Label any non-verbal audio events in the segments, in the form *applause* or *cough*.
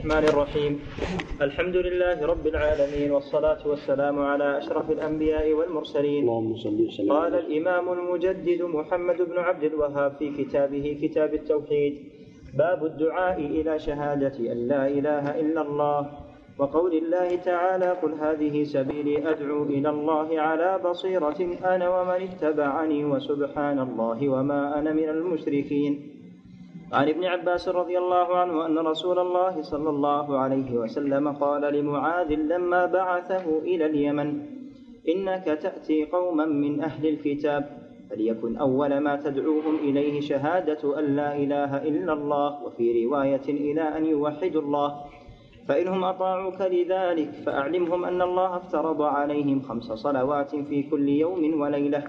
الرحمن الرحيم. الحمد لله رب العالمين والصلاة والسلام على أشرف الأنبياء والمرسلين. اللهم صل وسلم قال الإمام المجدد محمد بن عبد الوهاب في كتابه كتاب التوحيد باب الدعاء إلى شهادة أن لا إله إلا الله. وقول الله تعالى قل هذه سبيلي أدعو إلى الله على بصيرة أنا ومن اتبعني وسبحان الله وما أنا من المشركين. عن ابن عباس رضي الله عنه أن رسول الله صلى الله عليه وسلم قال لمعاذ لما بعثه إلى اليمن إنك تأتي قوما من أهل الكتاب فليكن أول ما تدعوهم إليه شهادة أن لا إله إلا الله وفي رواية إلى أن يوحدوا الله. فإنهم أطاعوك لذلك فأعلمهم أن الله افترض عليهم خمس صلوات في كل يوم وليلة.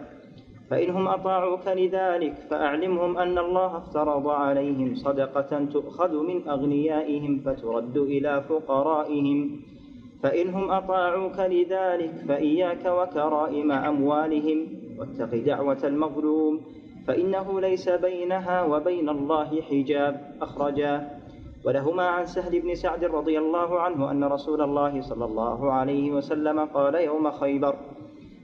فإنهم أطاعوك لذلك فأعلمهم أن الله افترض عليهم صدقة تؤخذ من أغنيائهم فترد إلى فقرائهم. فإنهم أطاعوك لذلك فإياك وكرائم أموالهم واتق دعوة المظلوم فإنه ليس بينها وبين الله حجاب. أخرجاه ولهما عن سهل بن سعد رضي الله عنه أن رسول الله صلى الله عليه وسلم قال يوم خيبر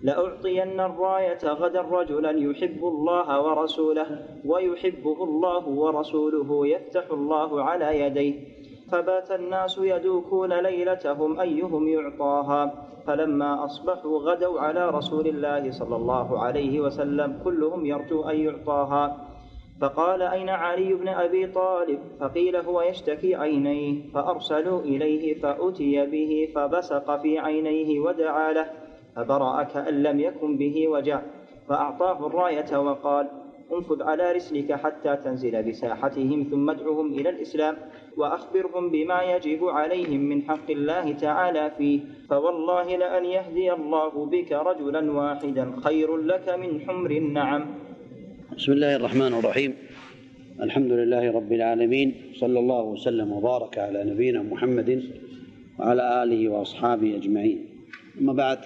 لأعطين الراية غدا رجلا يحب الله ورسوله ويحبه الله ورسوله يفتح الله على يديه. فبات الناس يدوكون ليلتهم أيهم يعطاها. فلما أصبحوا غدوا على رسول الله صلى الله عليه وسلم كلهم يرجو أن يعطاها. فقال أين علي بن أبي طالب؟ فقيل هو يشتكي عينيه. فأرسلوا إليه فأتي به فبصق في عينيه ودعا له. فبرأ كأن لم يكن به وجع فأعطاه الراية وقال انفذ على رسلك حتى تنزل بساحتهم ثم ادعهم إلى الإسلام وأخبرهم بما يجب عليهم من حق الله تعالى فيه فوالله لأن يهدي الله بك رجلا واحدا خير لك من حمر النعم. بسم الله الرحمن الرحيم. الحمد لله رب العالمين صلى الله وسلم وبارك على نبينا محمد وعلى آله وأصحابه أجمعين. أما بعد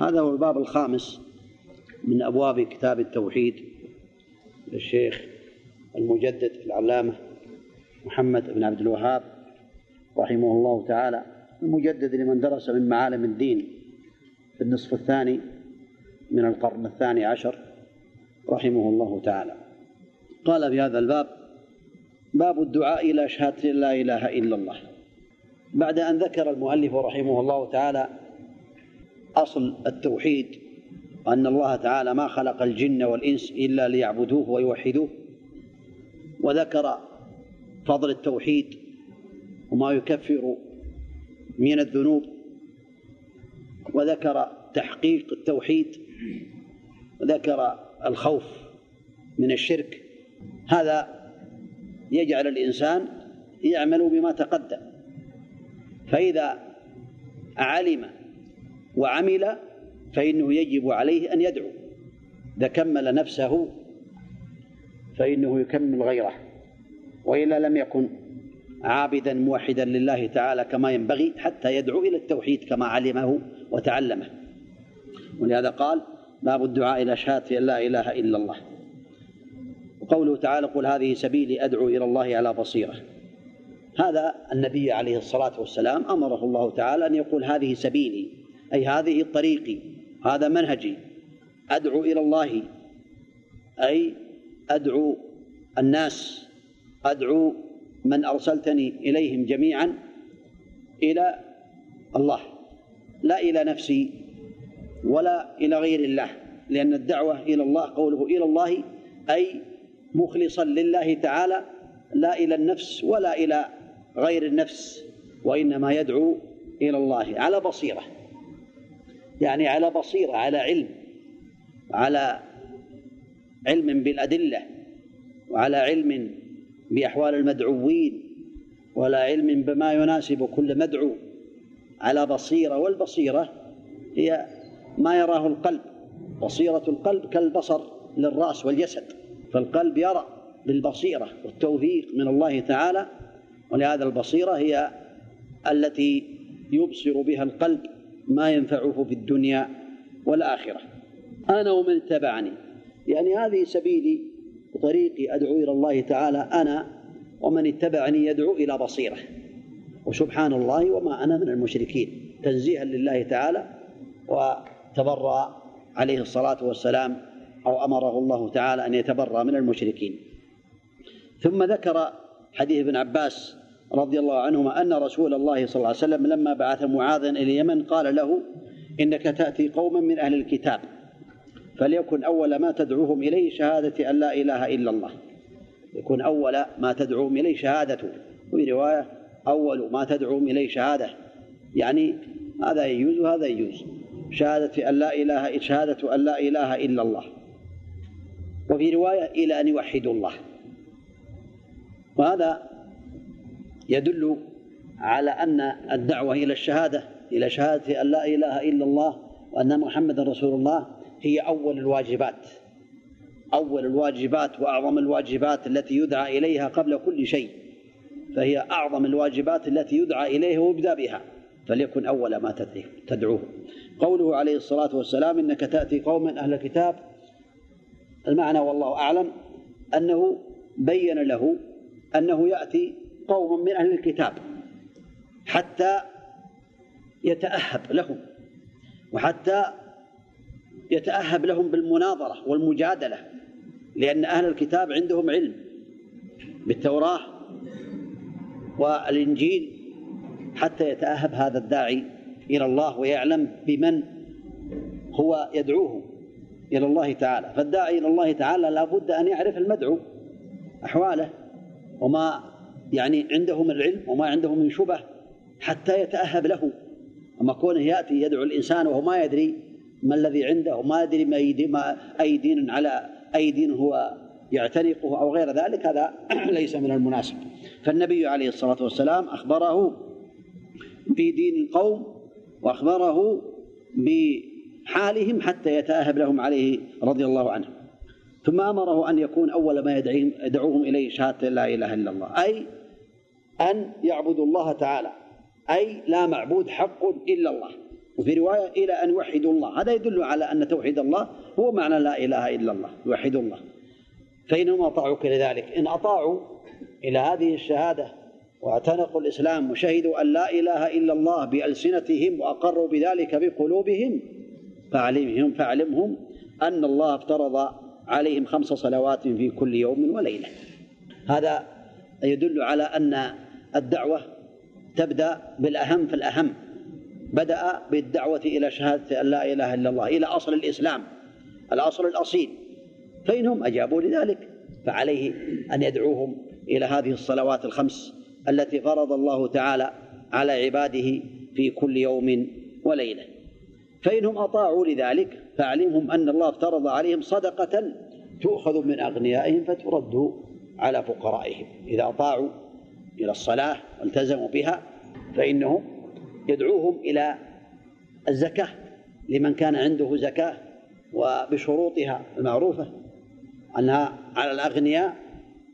هذا هو الباب الخامس من أبواب كتاب التوحيد للشيخ المجدد العلامة محمد بن عبد الوهاب رحمه الله تعالى المجدد لمن درس من معالم الدين في النصف الثاني من القرن الثاني عشر رحمه الله تعالى. قال في هذا الباب باب الدعاء إلى شهادة لا إله إلا الله. بعد أن ذكر المؤلف رحمه الله تعالى أصل التوحيد أن الله تعالى ما خلق الجن والإنس إلا ليعبدوه ويوحدوه. وذكر فضل التوحيد وما يكفر من الذنوب. وذكر تحقيق التوحيد وذكر الخوف من الشرك. هذا يجعل الإنسان يعمل بما تقدم. فإذا علم وعمل فإنه يجب عليه أن يدعو. إذا كمل نفسه فإنه يكمل غيره. وإلا لم يكن عابدا موحدا لله تعالى كما ينبغي حتى يدعو إلى التوحيد كما علمه وتعلمه. ولهذا قال باب الدعاء إلى شهادة أن لا إله إلا الله. وقوله تعالى قل هذه سبيلي أدعو إلى الله على بصيرة. هذا النبي عليه الصلاة والسلام أمره الله تعالى أن يقول هذه سبيلي. أي هذه طريقي هذا منهجي. أدعو إلى الله. أي أدعو الناس. أدعو من أرسلتني إليهم جميعا إلى الله. لا إلى نفسي ولا إلى غير الله لأن الدعوة إلى الله قوله إلى الله أي مخلصا لله تعالى لا إلى النفس ولا إلى غير النفس وإنما يدعو إلى الله على بصيرة. يعني على بصيرة على علم على علم بالأدلة وعلى علم بأحوال المدعوين ولا علم بما يناسب كل مدعو. على بصيرة والبصيرة هي ما يراه القلب. بصيرة القلب كالبصر للرأس والجسد فالقلب يرى بالبصيرة والتوفيق من الله تعالى ولهذا البصيرة هي التي يبصر بها القلب ما ينفعه في الدنيا والآخرة. أنا ومن اتبعني. يعني هذه سبيلي وطريقي أدعو إلى الله تعالى أنا ومن اتبعني يدعو إلى بصيرة. وسبحان الله وما أنا من المشركين. تنزيها لله تعالى وتبرأ عليه الصلاة والسلام أو أمره الله تعالى أن يتبرأ من المشركين. ثم ذكر حديث ابن عباس رضي الله عنهما أن رسول الله صلى الله عليه وسلم لما بعث معاذا إلى اليمن قال له إنك تأتي قوما من أهل الكتاب فليكن أول ما تدعوهم إليه شهادة أن لا إله إلا الله. يكون أول ما تدعوهم إليه شهادته وفي رواية أول ما تدعوهم إليه شهادة. يعني هذا يجوز وهذا يجوز. شهادة أن لا إله شهادة أن لا إله إلا الله. وفي رواية إلى أن يوحدوا الله. وهذا يدل على أن الدعوة إلى الشهادة إلى شهادة أن لا إله إلا الله وأن محمدا رسول الله هي أول الواجبات. أول الواجبات وأعظم الواجبات التي يدعى إليها قبل كل شيء. فهي أعظم الواجبات التي يدعى إليها ويبدأ بها. فليكن أول ما تدعوه. قوله عليه الصلاة والسلام إنك تأتي قوما أهل الكتاب. المعنى والله أعلم أنه بين له أنه يأتي قوم من أهل الكتاب حتى يتأهب لهم وحتى يتأهب لهم بالمناظرة والمجادلة لأن أهل الكتاب عندهم علم بالتوراة والإنجيل حتى يتأهب هذا الداعي إلى الله ويعلم بمن هو يدعوه إلى الله تعالى. فالداعي إلى الله تعالى لا بد أن يعرف المدعو أحواله وما يعني عنده من العلم وما عنده من شبه حتى يتأهب له. أما كونه يأتي يدعو الإنسان وهو ما يدري ما الذي عنده وما يدري ما أي دين على أي دين هو يعتنقه أو غير ذلك هذا *clears throat* ليس من المناسب. فالنبي عليه الصلاة والسلام أخبره بدين القوم وأخبره بحالهم حتى يتأهب لهم عليه رضي الله عنه. ثم أمره أن يكون أول ما يدعوهم إليه شهادة لا إله إلا الله. أي أن يعبدوا الله تعالى. أي لا معبود حق إلا الله. وفي رواية إلى أن يوحدوا الله. هذا يدل على أن توحيد الله هو معنى لا إله إلا الله. يوحدوا الله. فإنهم أطاعوك لذلك إن أطاعوا إلى هذه الشهادة واعتنقوا الإسلام وشهدوا أن لا إله إلا الله بألسنتهم وأقروا بذلك بقلوبهم فاعلمهم فاعلمهم أن الله افترض عليهم خمس صلوات في كل يوم وليلة. هذا يدل على أن الدعوة تبدأ بالأهم فالأهم بدأ بالدعوة إلى شهادة أن لا إله إلا الله إلى أصل الإسلام الأصل الأصيل. فإنهم أجابوا لذلك فعليه أن يدعوهم إلى هذه الصلوات الخمس التي فرض الله تعالى على عباده في كل يوم وليلة. فإنهم أطاعوا لذلك فأعلمهم أن الله افترض عليهم صدقة تؤخذ من أغنيائهم فترد على فقرائهم. إذا أطاعوا إلى الصلاة والتزموا بها فإنه يدعوهم إلى الزكاة لمن كان عنده زكاة وبشروطها المعروفة أنها على الأغنياء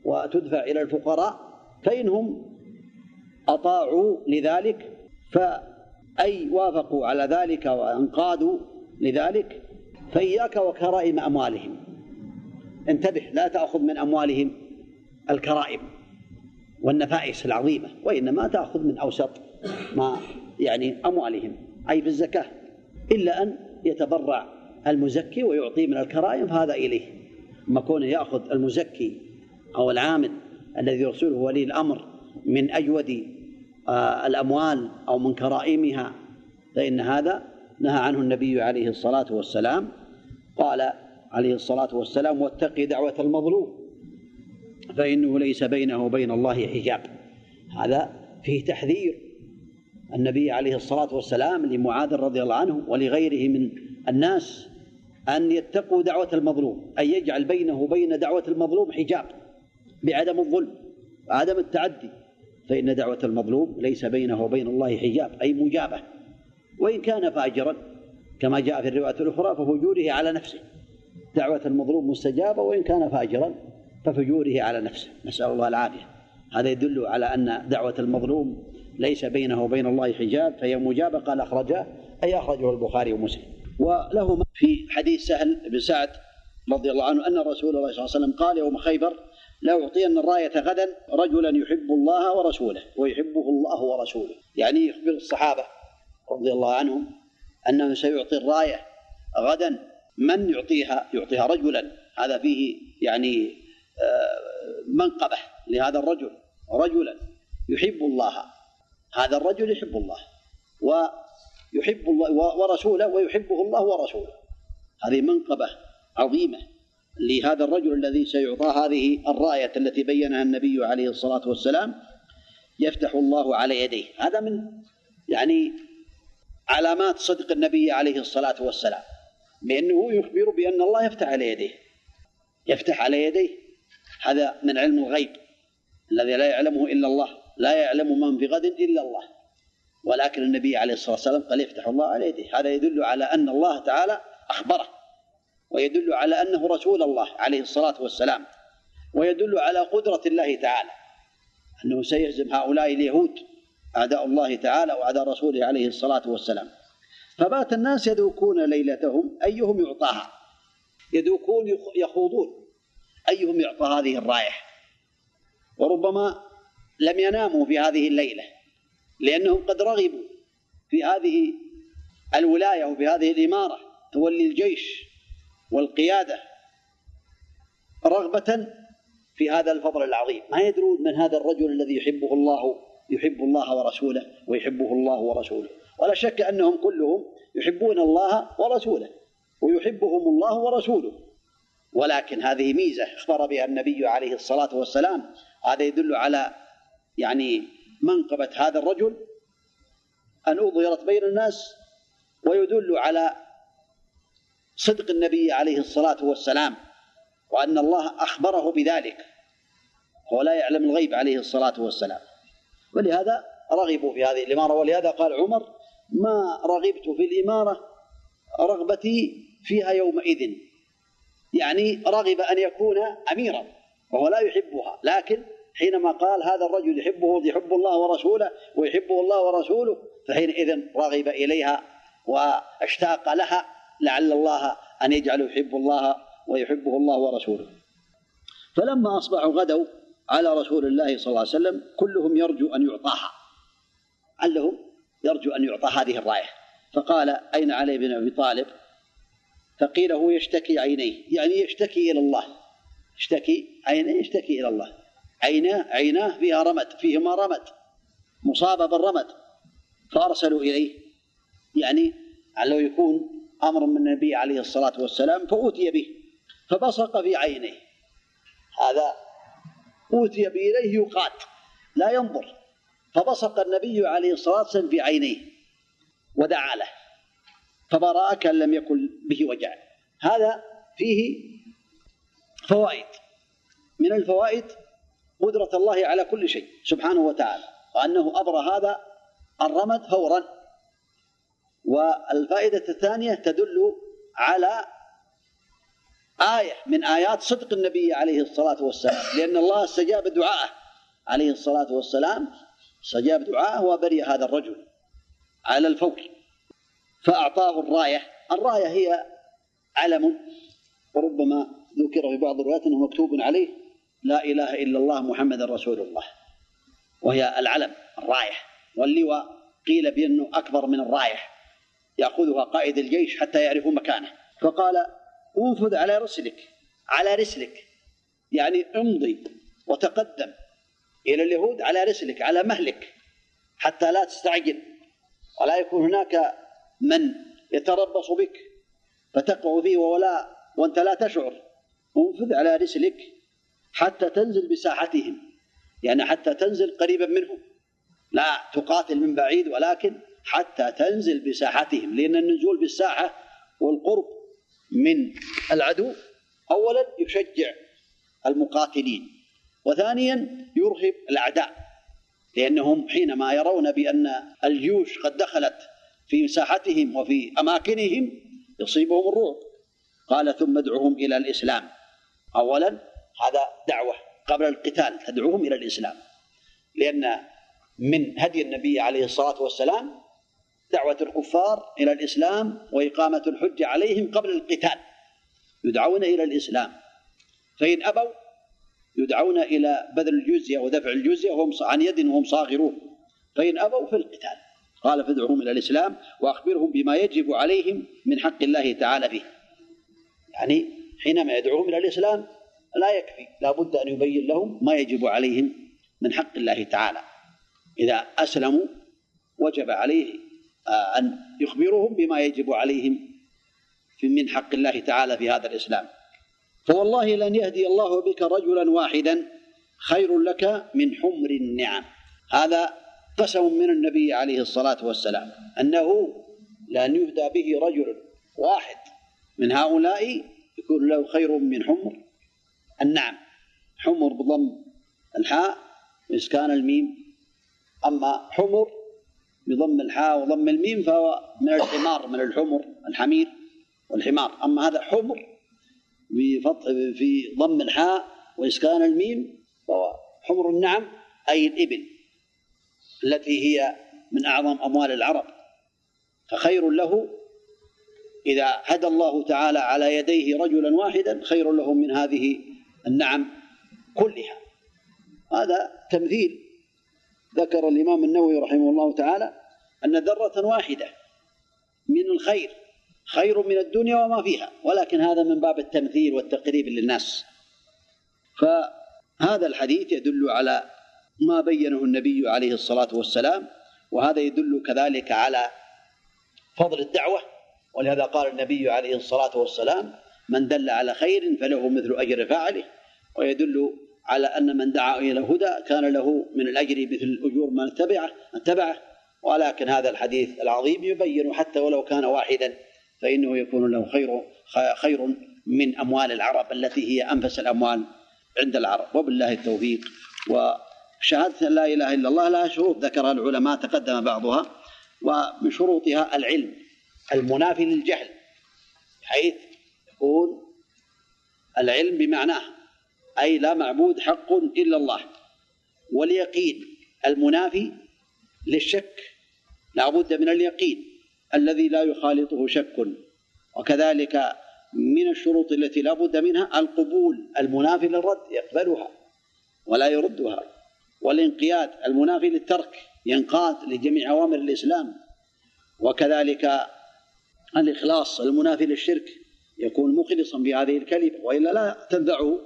وتدفع إلى الفقراء فإنهم أطاعوا لذلك فأي وافقوا على ذلك وانقادوا لذلك فإياك وكرائم أموالهم. انتبه لا تأخذ من أموالهم الكرائم. والنفائس العظيمة وإنما تأخذ من أوسط ما يعني أموالهم أي في الزكاة إلا أن يتبرع المزكي ويعطي من الكرائم فهذا إليه. أما كونه يأخذ المزكي أو العامل الذي يرسله ولي الأمر من أجود آه، الأموال أو من كرائمها فإن هذا نهى عنه النبي عليه الصلاة والسلام. قال عليه الصلاة والسلام واتقي دعوة المظلوم. فإنه ليس بينه وبين الله حجاب. هذا فيه تحذير. النبي عليه الصلاة والسلام لمعاذ رضي الله عنه ولغيره من الناس أن يتقوا دعوة المظلوم أن يجعل بينه وبين دعوة المظلوم حجاب بعدم الظلم وعدم التعدي. فإن دعوة المظلوم ليس بينه وبين الله حجاب أي مجابة. وإن كان فاجرا كما جاء في الرواية الأخرى ففجوره على نفسه. دعوة المظلوم مستجابة وإن كان فاجرا ففجوره على نفسه. نسأل الله العافية. هذا يدل على أن دعوة المظلوم ليس بينه وبين الله حجاب فهي مجابة قال أخرجه أي أخرجه البخاري ومسلم. وله في حديث سهل بن سعد رضي الله عنه أن رسول الله صلى الله عليه وسلم قال يوم خيبر لا أعطين الراية غدا رجلا يحب الله ورسوله ويحبه الله ورسوله. يعني يخبر الصحابة رضي الله عنهم أنه سيعطي الراية غدا. من يعطيها؟ يعطيها رجلا. هذا فيه يعني منقبة لهذا الرجل رجلا يحب الله هذا الرجل يحب الله ويحب الله ورسوله ويحبه الله ورسوله. هذه منقبة عظيمة لهذا الرجل الذي سيعطى هذه الراية التي بينها النبي عليه الصلاة والسلام يفتح الله على يديه. هذا من يعني علامات صدق النبي عليه الصلاة والسلام بأنه يخبر بأن الله يفتح على يديه يفتح على يديه. هذا من علم الغيب الذي لا يعلمه إلا الله لا يعلم من في غد إلا الله. ولكن النبي عليه الصلاة والسلام قال يفتح الله على يديه. هذا يدل على أن الله تعالى أخبره ويدل على أنه رسول الله عليه الصلاة والسلام ويدل على قدرة الله تعالى. أنه سيهزم هؤلاء اليهود أعداء الله تعالى وأعداء رسوله عليه الصلاة والسلام. فبات الناس يذوقون ليلتهم أيهم يعطاها؟ يذوقون يخوضون. أيهم يعطى هذه الراية وربما لم يناموا في هذه الليلة لأنهم قد رغبوا في هذه الولاية وفي هذه الإمارة تولي الجيش والقيادة رغبة في هذا الفضل العظيم. ما يدرون من هذا الرجل الذي يحبه الله يحب الله ورسوله ويحبه الله ورسوله. ولا شك أنهم كلهم يحبون الله ورسوله ويحبهم الله ورسوله. ولكن هذه ميزة أخبر بها النبي عليه الصلاة والسلام. هذا يدل على يعني منقبة هذا الرجل أن أظهرت بين الناس ويدل على صدق النبي عليه الصلاة والسلام وأن الله أخبره بذلك هو لا يعلم الغيب عليه الصلاة والسلام. ولهذا رغبوا في هذه الإمارة ولهذا قال عمر ما رغبت في الإمارة رغبتي فيها يومئذ. يعني رغب أن يكون أميرا وهو لا يحبها. لكن حينما قال هذا الرجل يحبه يحب الله ورسوله ويحبه الله ورسوله فحينئذ رغب إليها واشتاق لها لعل الله أن يجعله يحب الله ويحبه الله ورسوله. فلما أصبحوا غدوا على رسول الله صلى الله عليه وسلم كلهم يرجو أن يعطاها. علهم يرجو أن يعطى هذه الراية فقال أين علي بن أبي طالب؟ فقيل هو يشتكي عينيه يعني يشتكي إلى الله. يشتكي عينيه يشتكي إلى الله. عيناه عيناه فيها رمد فيهما رمد مصابة بالرمد فأرسلوا إليه. يعني علّه يكون أمر من النبي عليه الصلاة والسلام فأوتي به. فبصق في عينيه. هذا أوتي به إليه يقاد لا ينظر. فبصق النبي عليه الصلاة والسلام في عينيه. ودعا له. فبرأ كأن لم يكن به وجع. هذا فيه فوائد. من الفوائد قدرة الله على كل شيء سبحانه وتعالى وأنه أبرى هذا الرمد فورا. والفائدة الثانية تدل على آية من آيات صدق النبي عليه الصلاة والسلام لأن الله استجاب دعاءه. عليه الصلاة والسلام استجاب دعاءه وبرئ هذا الرجل على الفور. فأعطاه الراية. الراية هي علم وربما ذكر في بعض الروايات أنه مكتوب عليه لا إله إلا الله محمد رسول الله. وهي العلم الراية. واللواء قيل بأنه أكبر من الراية يأخذها قائد الجيش حتى يعرفوا مكانه. فقال أنفذ على رسلك على رسلك. يعني امضي وتقدم إلى اليهود على رسلك على مهلك حتى لا تستعجل. ولا يكون هناك من يتربص بك؟ فتقع فيه ولا وأنت لا تشعر. انفذ على رسلك حتى تنزل بساحتهم. يعني حتى تنزل قريبا منهم. لا تقاتل من بعيد ولكن حتى تنزل بساحتهم. لأن النزول بالساحة والقرب من العدو أولا يشجع المقاتلين وثانيا يرهب الأعداء. لأنهم حينما يرون بأن الجيوش قد دخلت في ساحتهم وفي أماكنهم يصيبهم الرعب قال ثم ادعوهم إلى الإسلام. أولا هذا دعوة قبل القتال تدعوهم إلى الإسلام. لأن من هدي النبي عليه الصلاة والسلام دعوة الكفار إلى الإسلام وإقامة الحجة عليهم قبل القتال. يدعون إلى الإسلام. فإن أبوا يدعون إلى بذل الجزية ودفع الجزية وهم عن يد وهم صاغرون. فإن أبوا في القتال. قال فادعوهم إلى الإسلام وأخبرهم بما يجب عليهم من حق الله تعالى فيه يعني حينما يدعوهم إلى الإسلام لا يكفي لا بد أن يبين لهم ما يجب عليهم من حق الله تعالى. إذا أسلموا وجب عليه آه، أن يخبرهم بما يجب عليهم من حق الله تعالى في هذا الإسلام. فوالله لن يهدي الله بك رجلا واحدا خير لك من حمر النعم. هذا قسم من النبي عليه الصلاة والسلام أنه لأن يهدى به رجل واحد من هؤلاء يكون له خير من حمر النعم. حمر بضم الحاء وإسكان الميم. أما حمر بضم الحاء وضم الميم فهو من الحمار من الحمر الحمير والحمار. أما هذا حمر بفتح في ضم الحاء وإسكان الميم فهو حمر النعم أي الإبل. التي هي من أعظم أموال العرب فخير له إذا هدى الله تعالى على يديه رجلا واحدا خير له من هذه النعم كلها. هذا تمثيل ذكر الإمام النووي رحمه الله تعالى أن ذرة واحدة من الخير خير من الدنيا وما فيها ولكن هذا من باب التمثيل والتقريب للناس. فهذا الحديث يدل على ما بينه النبي عليه الصلاة والسلام وهذا يدل كذلك على فضل الدعوة. ولهذا قال النبي عليه الصلاة والسلام من دل على خير فله مثل أجر فاعله. ويدل على أن من دعا إلى هدى كان له من الأجر مثل أجور من اتبعه اتبعه. ولكن هذا الحديث العظيم يبين حتى ولو كان واحدا فإنه يكون له خير خير من أموال العرب التي هي أنفس الأموال عند العرب. وبالله التوفيق. وشهادة لا إله إلا الله لها شروط ذكرها العلماء تقدم بعضها ومن شروطها العلم المنافي للجهل حيث يكون العلم بمعناه أي لا معبود حق إلا الله واليقين المنافي للشك لا بد من اليقين الذي لا يخالطه شك وكذلك من الشروط التي لا بد منها القبول المنافي للرد يقبلها ولا يردها. والانقياد المنافي للترك ينقاد لجميع أوامر الإسلام. وكذلك الإخلاص المنافي للشرك يكون مخلصا بهذه الكلمة وإلا لا تنفعه.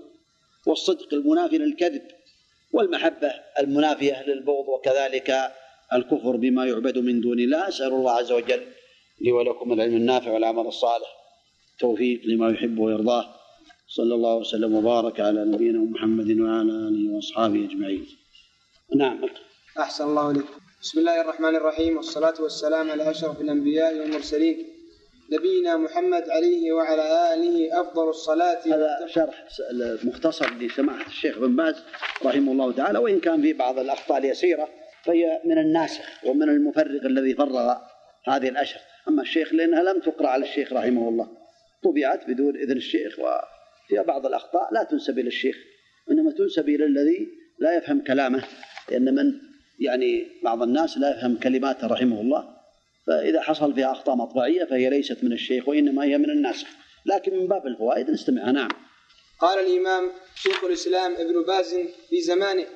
والصدق المنافي للكذب والمحبة المنافية للبغض وكذلك الكفر بما يعبد من دون الله. أسأل الله عز وجل لي ولكم العلم النافع والعمل الصالح. توفيق لما يحب ويرضاه. صلى الله وسلم وبارك على نبينا محمد وعلى آله وأصحابه أجمعين. نعم. أحسن الله إليك. بسم الله الرحمن الرحيم والصلاة والسلام على أشرف الأنبياء والمرسلين. نبينا محمد عليه وعلى آله أفضل الصلاة. هذا شرح مختصر لسماحة الشيخ بن باز رحمه الله تعالى وإن كان في بعض الأخطاء اليسيرة فهي من الناسخ ومن المفرغ الذي فرغ هذه الأشر. أما الشيخ لأنها لم تقرأ على الشيخ رحمه الله. طبعت بدون إذن الشيخ وفيها بعض الأخطاء لا تنسب إلى الشيخ إنما تنسب إلى الذي لا يفهم كلامه. لأن من يعني بعض الناس لا يفهم كلماته رحمه الله فإذا حصل فيها أخطاء مطبعية فهي ليست من الشيخ وإنما هي من الناس. لكن من باب الفوائد نستمعها نعم. قال الإمام شيخ الإسلام ابن باز في زمانه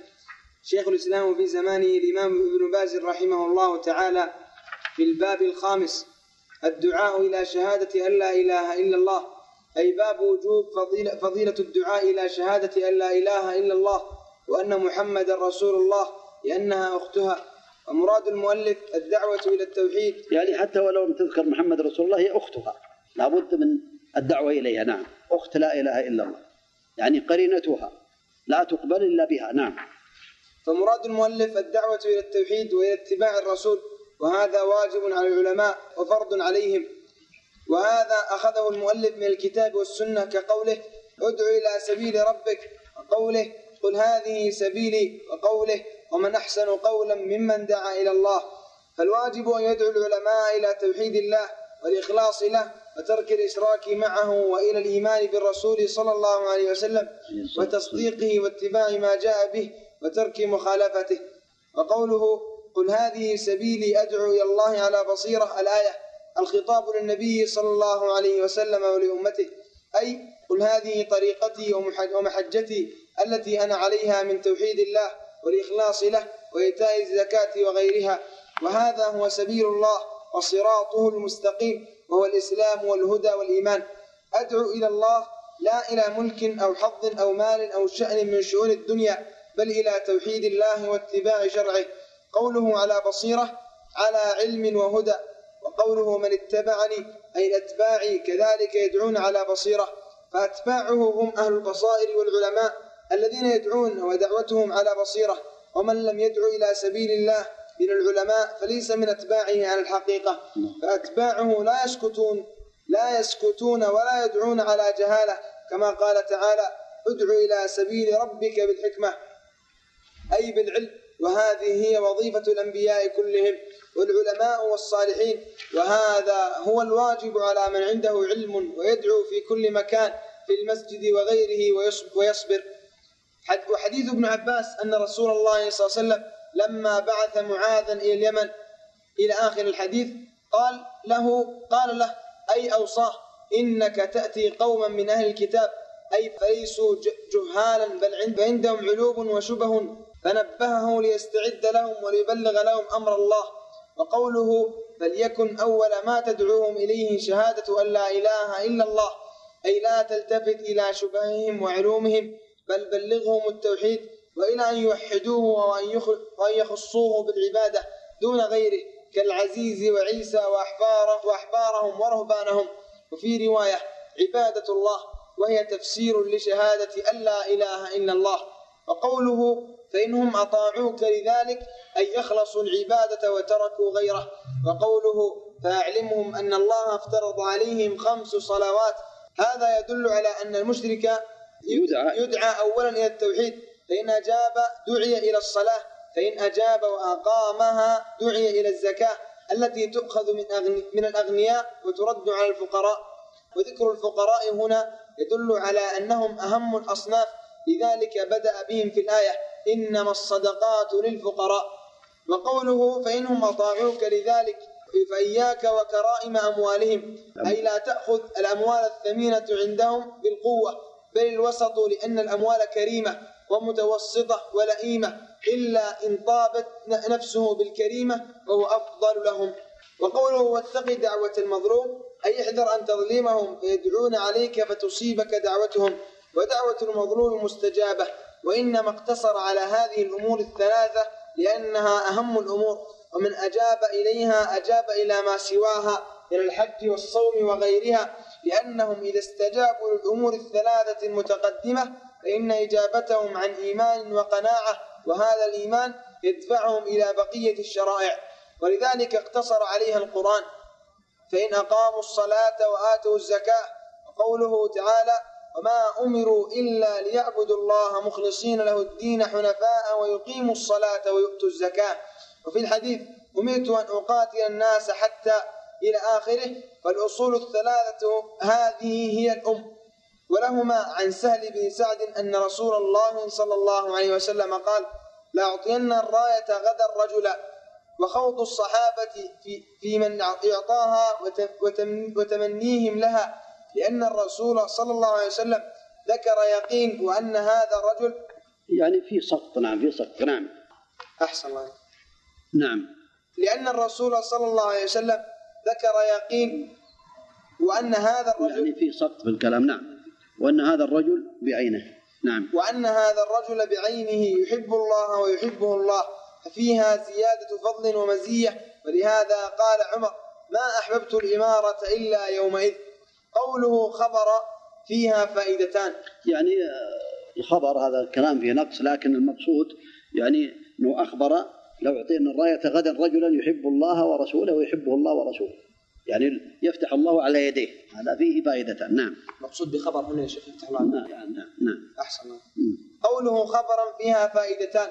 شيخ الإسلام في زمانه الإمام ابن باز رحمه الله تعالى في الباب الخامس الدعاء إلى شهادة أن لا إله إلا الله أي باب وجوب فضيلة, فضيلة الدعاء إلى شهادة أن لا إله إلا الله. وأن محمد رسول الله لأنها أختها. ومراد المؤلف الدعوة إلى التوحيد. يعني حتى ولو لم تذكر محمد رسول الله هي أختها. لابد من الدعوة إليها. نعم. أخت لا إله إلا الله. يعني قرينتها. لا تقبل إلا بها. نعم. فمراد المؤلف الدعوة إلى التوحيد وإلى اتباع الرسول. وهذا واجب على العلماء وفرض عليهم. وهذا أخذه المؤلف من الكتاب والسنة كقوله ادع إلى سبيل ربك وقوله قل هذه سبيلي وقوله ومن أحسن قولا ممن دعا إلى الله. فالواجب أن يدعو العلماء إلى توحيد الله والإخلاص له وترك الإشراك معه وإلى الإيمان بالرسول صلى الله عليه وسلم وتصديقه واتباع ما جاء به وترك مخالفته. وقوله قل هذه سبيلي أدعو إلى الله على بصيرة الآية الخطاب للنبي صلى الله عليه وسلم ولأمته. أي قل هذه طريقتي ومحجتي التي أنا عليها من توحيد الله والإخلاص له وإيتاء الزكاة وغيرها. وهذا هو سبيل الله وصراطه المستقيم وهو الإسلام والهدى والإيمان. أدعو إلى الله لا إلى ملك أو حظ أو مال أو شأن من شؤون الدنيا بل إلى توحيد الله واتباع شرعه. قوله على بصيرة على علم وهدى. وقوله من اتبعني أي أتباعي كذلك يدعون على بصيرة. فأتباعه هم أهل البصائر والعلماء. الذين يدعون ودعوتهم على بصيرة ومن لم يدعو إلى سبيل الله من العلماء فليس من أتباعه على الحقيقة. فأتباعه لا يسكتون لا يسكتون ولا يدعون على جهالة كما قال تعالى ادع إلى سبيل ربك بالحكمة. أي بالعلم وهذه هي وظيفة الأنبياء كلهم والعلماء والصالحين وهذا هو الواجب على من عنده علم ويدعو في كل مكان في المسجد وغيره ويصبر. وحديث ابن عباس أن رسول الله صلى الله عليه وسلم لما بعث معاذا إلى اليمن إلى آخر الحديث قال له قال له أي أوصاه إنك تأتي قوما من أهل الكتاب أي فليسوا جهالا بل عندهم علوب وشبه فنبهه ليستعد لهم وليبلغ لهم أمر الله. وقوله فليكن أول ما تدعوهم إليه شهادة أن لا إله إلا الله أي لا تلتفت إلى شبههم وعلومهم. بل بلغهم التوحيد وإلى أن يوحدوه وأن يخصوه بالعبادة دون غيره كالعزيز وعيسى وأحباره وأحبارهم ورهبانهم. وفي رواية عبادة الله وهي تفسير لشهادة أن لا إله إلا الله. وقوله فإنهم أطاعوك لذلك أي أخلصوا العبادة وتركوا غيره. وقوله فأعلمهم أن الله افترض عليهم خمس صلوات. هذا يدل على أن المشرك يدعى, يدعى أولا إلى التوحيد. فإن أجاب دعي إلى الصلاة فإن أجاب وأقامها دعي إلى الزكاة التي تؤخذ من أغني من الأغنياء وترد على الفقراء. وذكر الفقراء هنا يدل على أنهم أهم الأصناف. لذلك بدأ بهم في الآية إنما الصدقات للفقراء. وقوله فإنهم أطاعوك لذلك فإياك وكرائم أموالهم أي لا تأخذ الأموال الثمينة عندهم بالقوة. بل الوسط لأن الأموال كريمة ومتوسطة ولئيمة إلا إن طابت نفسه بالكريمة وهو أفضل لهم. وقوله واتق دعوة المظلوم أي احذر أن تظلمهم فيدعون عليك فتصيبك دعوتهم ودعوة المظلوم مستجابة. وإنما اقتصر على هذه الأمور الثلاثة لأنها أهم الأمور ومن أجاب إليها أجاب إلى ما سواها من الحج والصوم وغيرها. لأنهم إذا استجابوا للأمور الثلاثة المتقدمة فإن إجابتهم عن إيمان وقناعة وهذا الإيمان يدفعهم إلى بقية الشرائع. ولذلك اقتصر عليها القرآن. فإن أقاموا الصلاة وآتوا الزكاة وقوله تعالى وما أمروا إلا ليعبدوا الله مخلصين له الدين حنفاء ويقيموا الصلاة ويؤتوا الزكاة وفي الحديث أمرت أن أقاتل الناس حتى إلى آخره فالأصول الثلاثة هذه هي الأم. ولهما عن سهل بن سعد أن رسول الله صلى الله عليه وسلم قال لأعطين الراية غدا رجلا وخوض الصحابة في, في من إعطاها وتمنيهم لها لأن الرسول صلى الله عليه وسلم ذكر يقين وأن هذا الرجل يعني في سقط نعم في سقط نعم. أحسن الله نعم. لأن الرسول صلى الله عليه وسلم ذكر يقين وأن هذا الرجل يعني في سقط في الكلام نعم. وأن هذا الرجل بعينه. نعم. وأن هذا الرجل بعينه يحب الله ويحبه الله ففيها زيادة فضل ومزية. ولهذا قال عمر ما أحببت الإمارة إلا يومئذ قوله خبر فيها فائدتان. يعني آه، الخبر هذا الكلام فيه نقص لكن المقصود يعني أنه أخبر لو أعطينا الراية غدا رجلا يحب الله ورسوله ويحبه الله ورسوله. يعني يفتح الله على يديه. هذا فيه فائدة. نعم. مقصود بخبر هنا يا شيخ يفتح الله نعم نعم. نعم. أحسن قوله خبرا فيها فائدتان.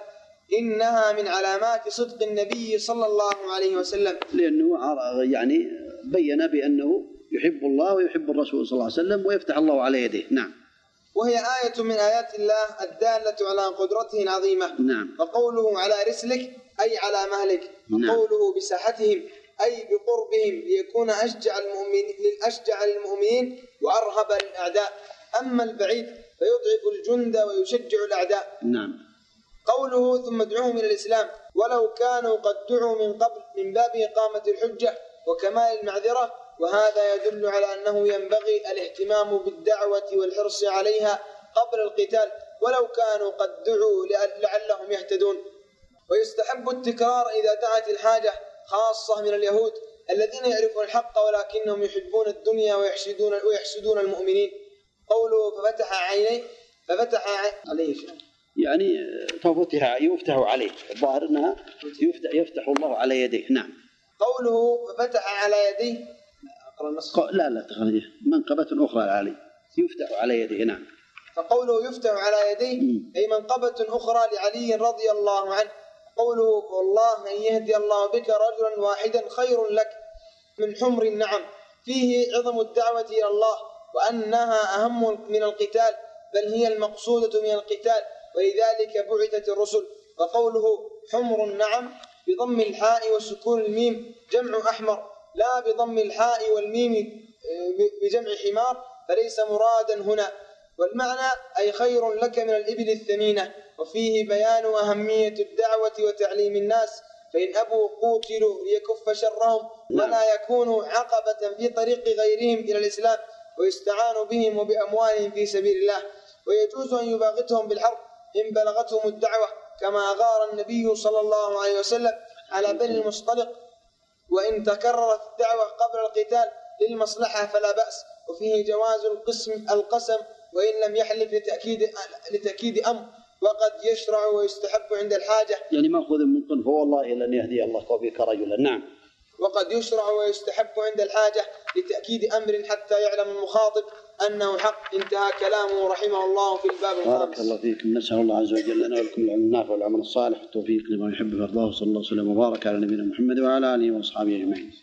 إنها من علامات صدق النبي صلى الله عليه وسلم. لأنه يعني بين بأنه يحب الله ويحب الرسول صلى الله عليه وسلم ويفتح الله على يديه. نعم. وهي آية من آيات الله الدالة على قدرته العظيمة. نعم. وقوله على رسلك أي على مهلك. نعم. وقوله بساحتهم أي بقربهم ليكون أشجع المؤمنين أشجع للمؤمنين وأرهب للأعداء أما البعيد فيضعف الجند ويشجع الأعداء. نعم. قوله ثم ادعوهم إلى الإسلام ولو كانوا قد دعوا من قبل من باب إقامة الحجة وكمال المعذرة وهذا يدل على أنه ينبغي الاهتمام بالدعوة والحرص عليها قبل القتال ولو كانوا قد دعوا لعلهم يهتدون. ويستحب التكرار إذا دعت الحاجة خاصة من اليهود الذين يعرفون الحق ولكنهم يحبون الدنيا ويحسدون ويحسدون المؤمنين. قوله ففتح عينيه ففتح عليه. يعني ففتح يفتح عليه الظاهر أنها يفتح يفتح الله على يديه. نعم. قوله ففتح على يديه اقرا النص لا لا تخرج منقبة أخرى عليه يفتح على يديه نعم. فقوله يفتح على يديه أي منقبة أخرى لعلي رضي الله عنه. قوله والله أن يهدي الله بك رجلا واحدا خير لك من حمر النعم. فيه عظم الدعوة إلى الله وأنها أهم من القتال بل هي المقصودة من القتال ولذلك بعثت الرسل. وقوله حمر النعم بضم الحاء وسكون الميم جمع أحمر. لا بضم الحاء والميم بجمع حمار فليس مرادا هنا. والمعنى أي خير لك من الإبل الثمينة وفيه بيان أهمية الدعوة وتعليم الناس. فإن أبوا قوتلوا ليكف شرهم نعم. ولا يكونوا عقبة في طريق غيرهم إلى الإسلام ويستعان بهم وبأموالهم في سبيل الله. ويجوز أن يباغتهم بالحرب إن بلغتهم الدعوة كما غار النبي صلى الله عليه وسلم على بني المصطلق. وإن تكررت الدعوة قبل القتال للمصلحة فلا بأس وفيه جواز القسم القسم وإن لم يحلف لتأكيد لتأكيد أمر وقد يشرع ويستحب عند الحاجة. يعني مأخوذ من قل هو الله إلا أن يهدي الله بك رجلا. نعم. وقد يشرع ويستحب عند الحاجة لتأكيد أمر حتى يعلم المخاطب أنه حق. انتهى كلامه. رحمه الله في الباب الخامس. بارك الله فيكم نسأل الله عز وجل لنا ولكم العلم النافع والعمل الصالح. والتوفيق لما يحب ويرضاه. صلى الله وسلم وبارك على نبينا محمد وعلى آله وأصحابه أجمعين.